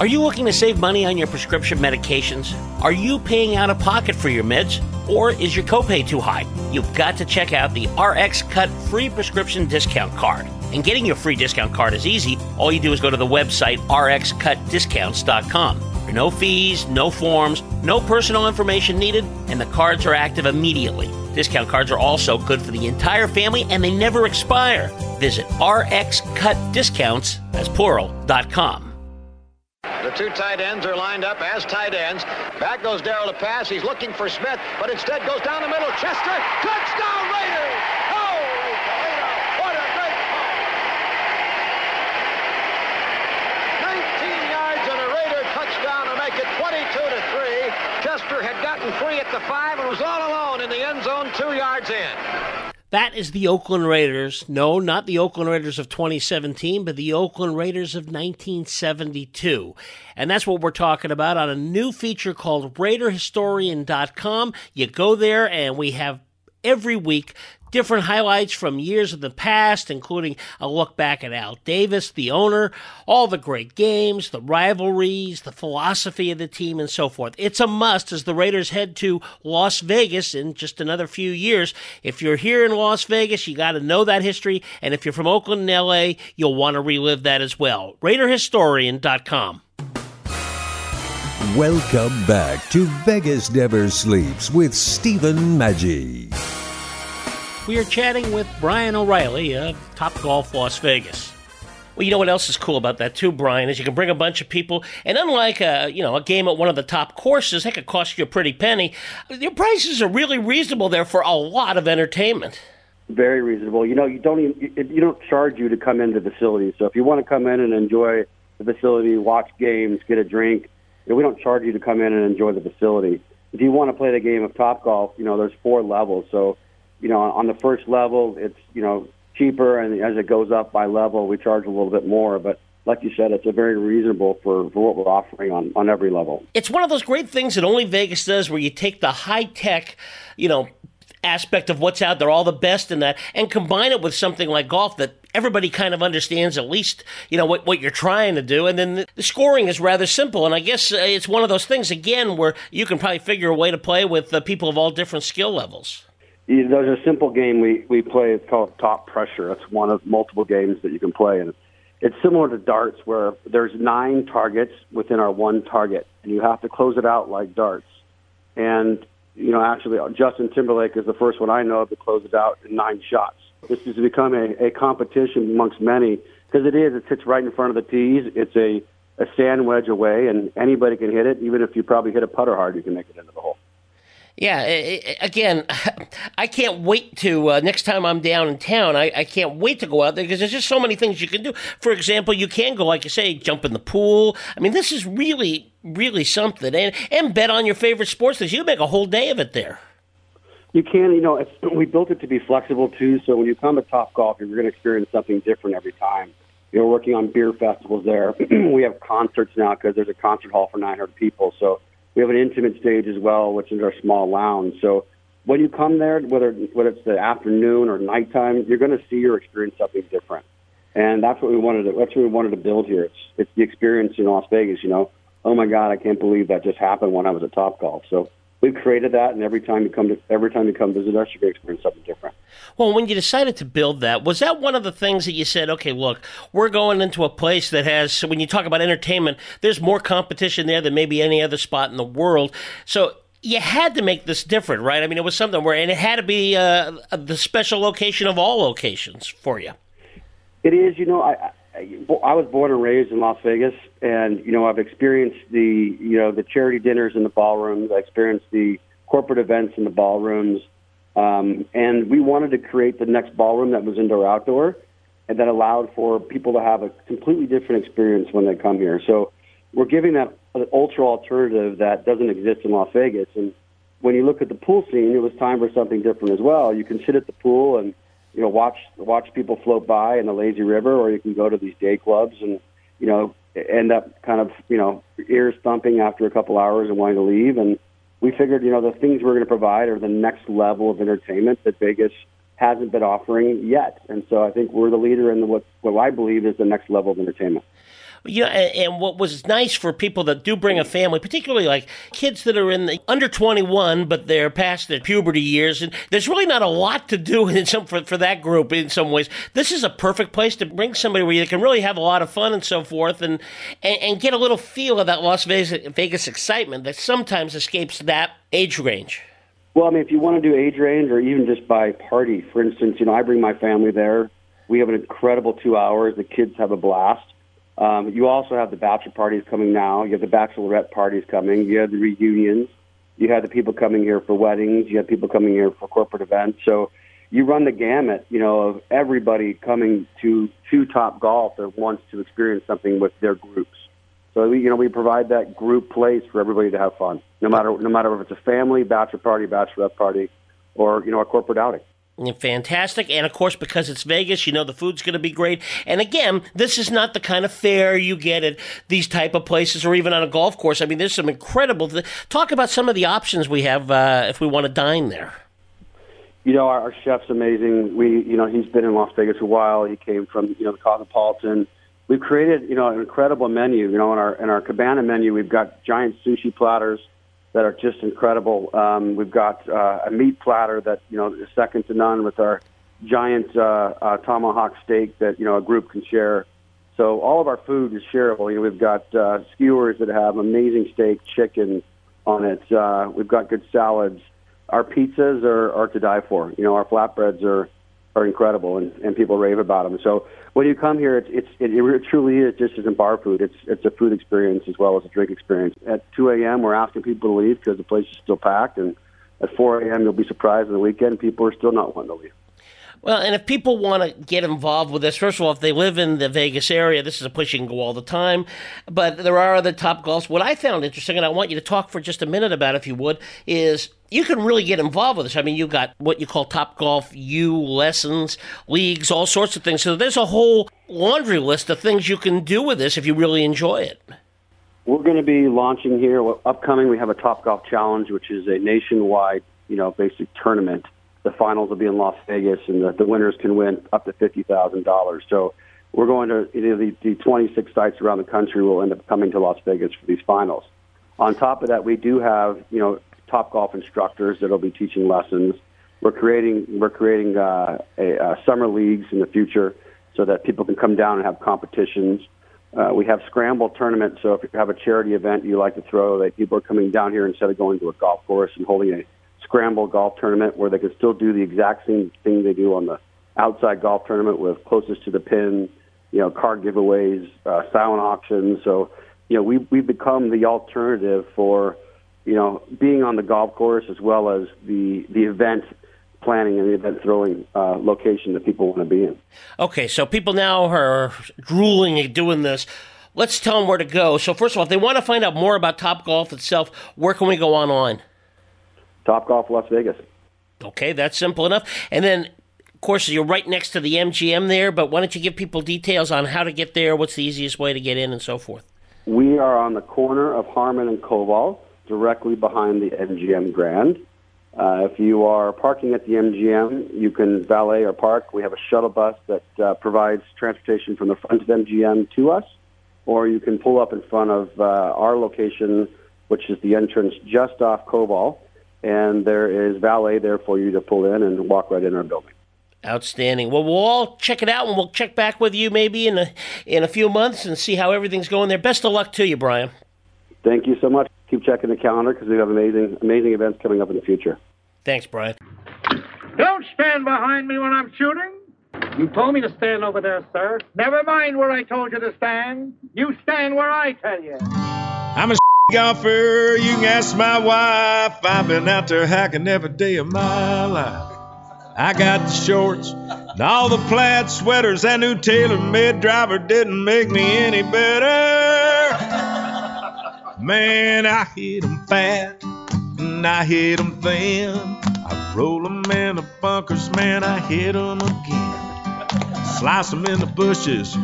Are you looking to save money on your prescription medications? Are you paying out of pocket for your meds? Or is your copay too high? You've got to check out the RX Cut free prescription discount card. And getting your free discount card is easy. All you do is go to the website rxcutdiscounts.com. No fees, no forms, no personal information needed, and the cards are active immediately. Discount cards are also good for the entire family and they never expire. Visit rxcutdiscounts. The two tight ends are lined up as tight ends. Back goes Daryle to pass. He's looking for Smith, but instead goes down the middle. Chester, touchdown Raiders! Holy! What a great call! 19 yards and a Raider touchdown to make it 22 to 3. Chester had gotten free at the five and was all alone in the end zone. That is the Oakland Raiders. No, not the Oakland Raiders of 2017, but the Oakland Raiders of 1972. And that's what we're talking about on a new feature called RaiderHistorian.com. You go there, and we have every week different highlights from years of the past, including a look back at Al Davis, the owner, all the great games, the rivalries, the philosophy of the team, and so forth. It's a must as the Raiders head to Las Vegas in just another few years. If you're here in Las Vegas, you got to know that history, and if you're from Oakland and LA, you'll want to relive that as well. RaiderHistorian.com. Welcome back to Vegas Never Sleeps with Stephen Maggi. We are chatting with Brian O'Reilly of Top Golf Las Vegas. Well, you know what else is cool about that too, Brian? Is you can bring a bunch of people, and unlike a you know a game at one of the top courses, that could cost you a pretty penny. Your prices are really reasonable there for a lot of entertainment. Very reasonable. You know, you don't even you don't charge you to come into the facility. So if you want to come in and enjoy the facility, watch games, get a drink, you know, we don't charge you to come in and enjoy the facility. If you want to play the game of Top Golf, you know, there's four levels. So you know, on the first level, it's you know cheaper, and as it goes up by level, we charge a little bit more. But like you said, it's a very reasonable for, for what we're offering on, on every level. It's one of those great things that only Vegas does, where you take the high tech, you know, aspect of what's out there, all the best in that, and combine it with something like golf that everybody kind of understands at least, you know, what, what you're trying to do. And then the scoring is rather simple. And I guess uh, it's one of those things, again, where you can probably figure a way to play with uh, people of all different skill levels. There's a simple game we, we play. It's called Top Pressure. It's one of multiple games that you can play. And it's similar to darts where there's nine targets within our one target, and you have to close it out like darts. And you know, actually, Justin Timberlake is the first one I know of to close it out in nine shots. This has become a, a competition amongst many because it is. It sits right in front of the tees. It's a a sand wedge away, and anybody can hit it. Even if you probably hit a putter hard, you can make it into the hole. Yeah, again, [laughs] I can't wait to uh, next time I'm down in town. I, I can't wait to go out there because there's just so many things you can do. For example, you can go, like you say, jump in the pool. I mean, this is really, really something, and and bet on your favorite sports. Things. You make a whole day of it there. You can, you know, we built it to be flexible too. So when you come to Top Golf, you're going to experience something different every time. You're working on beer festivals there. [clears throat] we have concerts now because there's a concert hall for 900 people. So we have an intimate stage as well, which is our small lounge. So when you come there, whether whether it's the afternoon or nighttime, you're going to see or experience something different. And that's what we wanted to. That's what we wanted to build here. It's it's the experience in Las Vegas. You know, oh my God, I can't believe that just happened when I was at Top Golf. So we've created that, and every time you come to every time you come visit us, you're going to experience something different. Well, when you decided to build that, was that one of the things that you said, okay, look, we're going into a place that has, so when you talk about entertainment, there's more competition there than maybe any other spot in the world. So you had to make this different, right? I mean, it was something where, and it had to be uh, the special location of all locations for you. It is, you know, I, I was born and raised in Las Vegas, and you know, I've experienced the you know the charity dinners in the ballrooms. I experienced the corporate events in the ballrooms, um, and we wanted to create the next ballroom that was indoor outdoor, and that allowed for people to have a completely different experience when they come here. So we're giving that an ultra alternative that doesn't exist in Las Vegas. And when you look at the pool scene, it was time for something different as well. You can sit at the pool and you know watch watch people float by in the lazy river, or you can go to these day clubs and you know end up kind of you know ears thumping after a couple hours and wanting to leave. And we figured you know the things we're going to provide are the next level of entertainment that Vegas hasn't been offering yet. And so I think we're the leader in the, what what I believe is the next level of entertainment. Yeah, and, and what was nice for people that do bring a family, particularly like kids that are in the under 21, but they're past their puberty years, and there's really not a lot to do [laughs] in some for, for that group in some ways. This is a perfect place to bring somebody where you can really have a lot of fun and so forth, and and, and get a little feel of that Las Vegas, Vegas excitement that sometimes escapes that age range. Well, I mean, if you want to do age range or even just by party, for instance, you know, I bring my family there. We have an incredible two hours. The kids have a blast. Um, you also have the bachelor parties coming now. You have the bachelorette parties coming. You have the reunions. You have the people coming here for weddings. You have people coming here for corporate events. So you run the gamut, you know, of everybody coming to to Top Golf that wants to experience something with their groups. So we, you know, we provide that group place for everybody to have fun, no matter no matter if it's a family bachelor party, bachelorette party, or you know, a corporate outing. Fantastic. And of course, because it's Vegas, you know the food's going to be great. And again, this is not the kind of fare you get at these type of places or even on a golf course. I mean, there's some incredible. Th- Talk about some of the options we have uh, if we want to dine there. You know, our, our chef's amazing. We, you know, he's been in Las Vegas a while. He came from, you know, the Cosmopolitan. We've created, you know, an incredible menu. You know, in our in our cabana menu, we've got giant sushi platters that are just incredible. Um, we've got uh, a meat platter that you know is second to none with our giant uh, uh, tomahawk steak that you know a group can share. So all of our food is shareable. You know, we've got uh, skewers that have amazing steak, chicken on it. Uh, we've got good salads. Our pizzas are, are to die for. You know, our flatbreads are are incredible, and, and people rave about them. So when you come here, it's, it's it, it truly is just isn't bar food. It's it's a food experience as well as a drink experience. At 2 a.m., we're asking people to leave because the place is still packed, and at 4 a.m., you'll be surprised on the weekend people are still not wanting to leave. Well, and if people want to get involved with this, first of all, if they live in the Vegas area, this is a place you can go all the time. But there are other top golfs. What I found interesting, and I want you to talk for just a minute about, if you would, is you can really get involved with this. I mean, you've got what you call Top Golf U lessons, leagues, all sorts of things. So there's a whole laundry list of things you can do with this if you really enjoy it. We're going to be launching here. Upcoming, we have a Top Golf Challenge, which is a nationwide, you know, basic tournament. The finals will be in Las Vegas, and the, the winners can win up to fifty thousand dollars. So we're going to you know, the, the 26 sites around the country will end up coming to Las Vegas for these finals. On top of that, we do have you know top golf instructors that'll be teaching lessons. We're creating we're creating uh, a, uh, summer leagues in the future so that people can come down and have competitions. Uh, we have scramble tournaments, so if you have a charity event you like to throw, that people are coming down here instead of going to a golf course and holding a scramble golf tournament where they can still do the exact same thing they do on the outside golf tournament with closest to the pin, you know, card giveaways, uh, silent auctions. So, you know, we we've become the alternative for, you know, being on the golf course as well as the the event planning and the event throwing uh, location that people want to be in. Okay, so people now are drooling at doing this. Let's tell them where to go. So, first of all, if they want to find out more about Top Golf itself, where can we go online? Top Golf Las Vegas. Okay, that's simple enough. And then, of course, you're right next to the MGM there, but why don't you give people details on how to get there, what's the easiest way to get in, and so forth? We are on the corner of Harmon and Koval, directly behind the MGM Grand. Uh, if you are parking at the MGM, you can valet or park. We have a shuttle bus that uh, provides transportation from the front of MGM to us, or you can pull up in front of uh, our location, which is the entrance just off Koval, and there is valet there for you to pull in and walk right in our building. Outstanding. Well, we'll all check it out, and we'll check back with you maybe in a in a few months and see how everything's going there. Best of luck to you, Brian. Thank you so much. Keep checking the calendar because we have amazing, amazing events coming up in the future. Thanks, Brian. Don't stand behind me when I'm shooting. You told me to stand over there, sir. Never mind where I told you to stand. You stand where I tell you. I'm a golfer. You can ask my wife. I've been out there hacking every day of my life. I got the shorts and all the plaid sweaters. That new tailor-made driver didn't make me any better. Man, I hit 'em fat and I hit 'em thin. I roll 'em in the bunkers, man, I hit 'em again. Slice 'em in the bushes,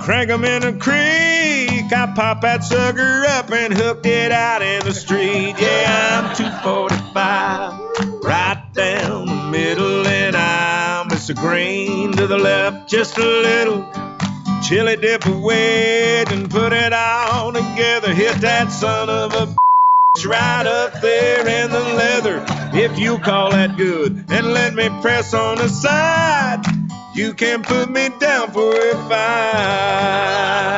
crank 'em in the creek. I pop that sucker up and hook it out in the street. Yeah, I'm 245, right down the middle, and I'm Mr. Green to the left, just a little. Chili dip away and put it all together. Hit that son of a right up there in the leather. If you call that good, and let me press on the side, you can put me down for a five.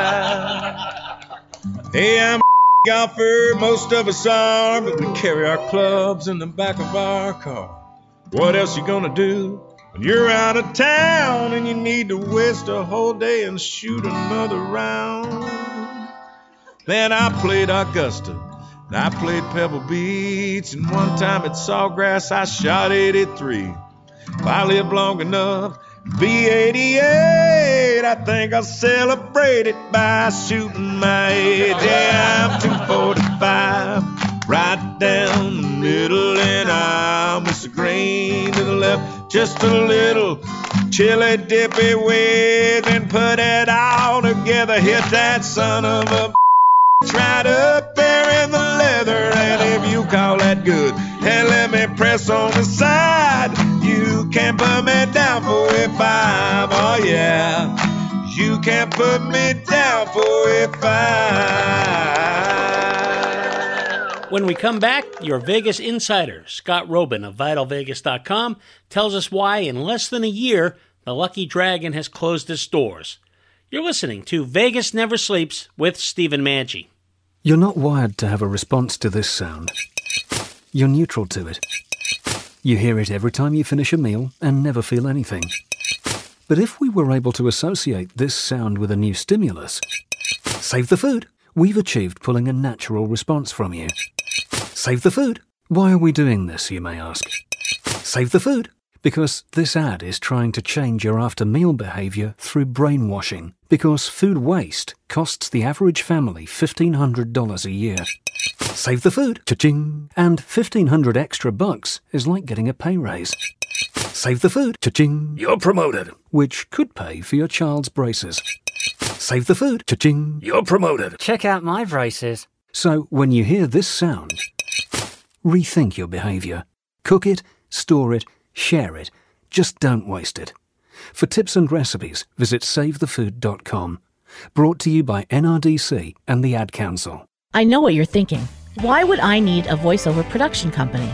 Hey, I'm a golfer, most of us are, but we carry our clubs in the back of our car. What else you gonna do when you're out of town and you need to waste a whole day and shoot another round? Then I played Augusta. And I played Pebble Beach, and one time at Sawgrass I shot 83. If I live long enough, be 88, I think I'll celebrate it by shooting my age. Yeah, I'm 245, right down the middle, and I'm Mr. Green to the left, just a little chili dippy wedge, and put it all together. Hit that son of a right up there in the leather, and if you call that good, and let me press on the side, you can put me down for a five. Oh yeah, you can put me down for a five. When we come back, your Vegas insider, Scott Roeben of VitalVegas.com, tells us why in less than a year, the Lucky Dragon has closed its doors. You're listening to Vegas Never Sleeps with Stephen Maggi. You're not wired to have a response to this sound. You're neutral to it. You hear it every time you finish a meal and never feel anything. But if we were able to associate this sound with a new stimulus, save the food, we've achieved pulling a natural response from you. Save the food. Why are we doing this, you may ask? Save the food. Because this ad is trying to change your after meal behavior through brainwashing. Because food waste costs the average family $1,500 a year. Save the food, cha-ching! And 1500 extra bucks is like getting a pay raise. Save the food, cha-ching! You're promoted. Which could pay for your child's braces. Save the food, cha-ching! You're promoted. Check out my braces. So when you hear this sound, rethink your behavior. Cook it, store it, share it. Just don't waste it. For tips and recipes, visit savethefood.com. Brought to you by NRDC and the Ad Council. I know what you're thinking. Why would I need a voiceover production company?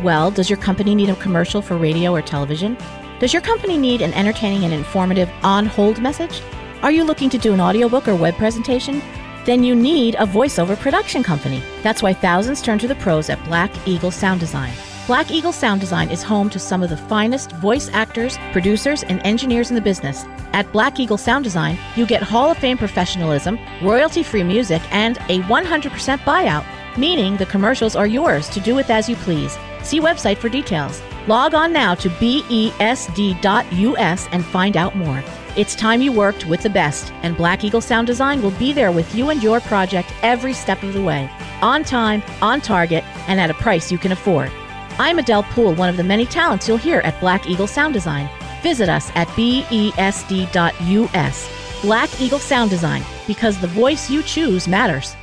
Well, does your company need a commercial for radio or television? Does your company need an entertaining and informative on hold message? Are you looking to do an audiobook or web presentation? Then you need a voiceover production company. That's why thousands turn to the pros at Black Eagle Sound Design. Black Eagle Sound Design is home to some of the finest voice actors, producers, and engineers in the business. At Black Eagle Sound Design, you get Hall of Fame professionalism, royalty free music, and a 100% buyout, meaning the commercials are yours to do with as you please. See website for details. Log on now to besd.us and find out more. It's time you worked with the best, and Black Eagle Sound Design will be there with you and your project every step of the way. On time, on target, and at a price you can afford. I'm Adele Poole, one of the many talents you'll hear at Black Eagle Sound Design. Visit us at besd.us. Black Eagle Sound Design, because the voice you choose matters.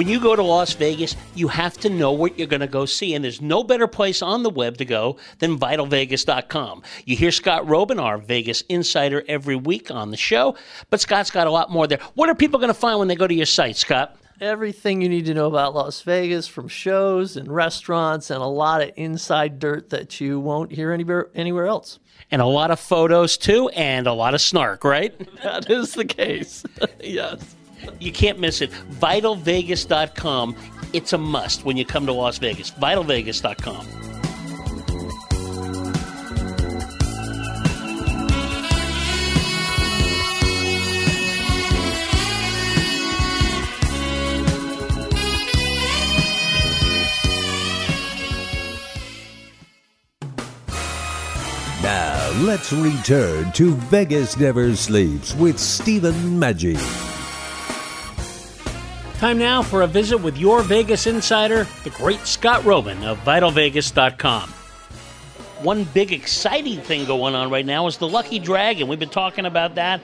When you go to Las Vegas, you have to know what you're going to go see, and there's no better place on the web to go than vitalvegas.com. You hear Scott Roeben, our Vegas insider, every week on the show, but Scott's got a lot more there. What are people going to find when they go to your site, Scott? Everything you need to know about Las Vegas from shows and restaurants and a lot of inside dirt that you won't hear anywhere, anywhere else. And a lot of photos too, and a lot of snark, right? [laughs] that is the case. [laughs] yes. You can't miss it. VitalVegas.com. It's a must when you come to Las Vegas. VitalVegas.com. Now, let's return to Vegas Never Sleeps with Stephen Maggi. Time now for a visit with your Vegas insider, the great Scott Roeben of VitalVegas.com. One big exciting thing going on right now is the Lucky Dragon. We've been talking about that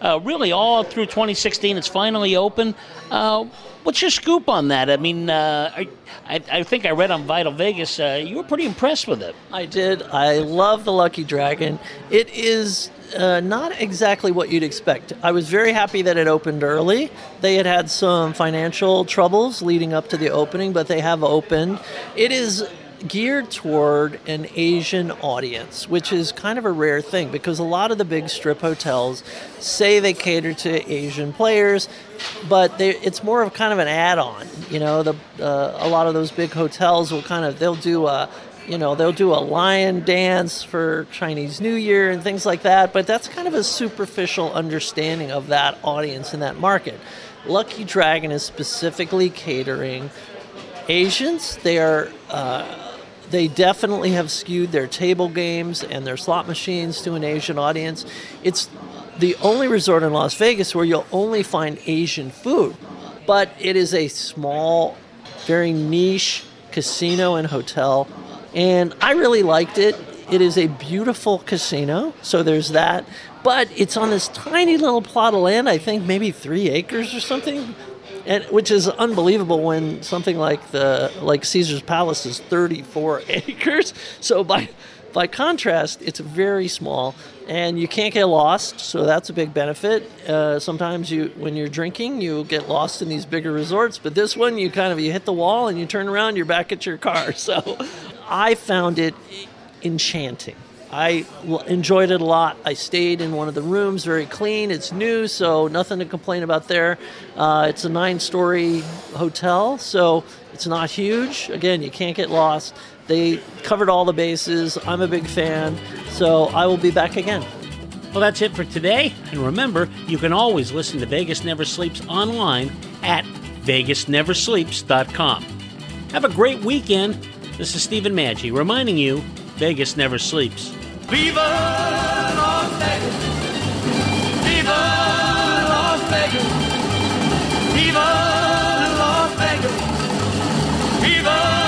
uh, really all through 2016. It's finally open. Uh, what's your scoop on that? I mean, uh, I, I, think I read on Vital Vegas uh, you were pretty impressed with it. I did. I love the Lucky Dragon. It is uh, not exactly what you'd expect. I was very happy that it opened early. They had had some financial troubles leading up to the opening, but they have opened. It is geared toward an Asian audience, which is kind of a rare thing because a lot of the big strip hotels say they cater to Asian players, but they, it's more of kind of an add-on. You know, the uh, a lot of those big hotels will kind of they'll do a you know they'll do a lion dance for Chinese New Year and things like that, but that's kind of a superficial understanding of that audience in that market. Lucky Dragon is specifically catering Asians. They are uh, they definitely have skewed their table games and their slot machines to an Asian audience. It's the only resort in Las Vegas where you'll only find Asian food, but it is a small, very niche casino and hotel, and I really liked it. It is a beautiful casino, so there's that. But it's on this tiny little plot of land, I think maybe three acres or something and which is unbelievable when something like the like Caesar's Palace is 34 [laughs] acres. So by by contrast, it's very small, and you can't get lost. So that's a big benefit. Uh, sometimes you, when you're drinking, you get lost in these bigger resorts, but this one, you kind of you hit the wall and you turn around, you're back at your car. [laughs] So I found it enchanting. I enjoyed it a lot. I stayed in one of the rooms, very clean. It's new, so nothing to complain about there. Uh, it's a nine story hotel, so it's not huge. Again, you can't get lost. They covered all the bases. I'm a big fan, so I will be back again. Well, that's it for today. And remember, you can always listen to Vegas Never Sleeps online at vegasneversleeps.com. Have a great weekend. This is Stephen Maggi reminding you Vegas never sleeps. Viva Las Vegas! Viva Las Vegas! Viva Las Vegas! Viva!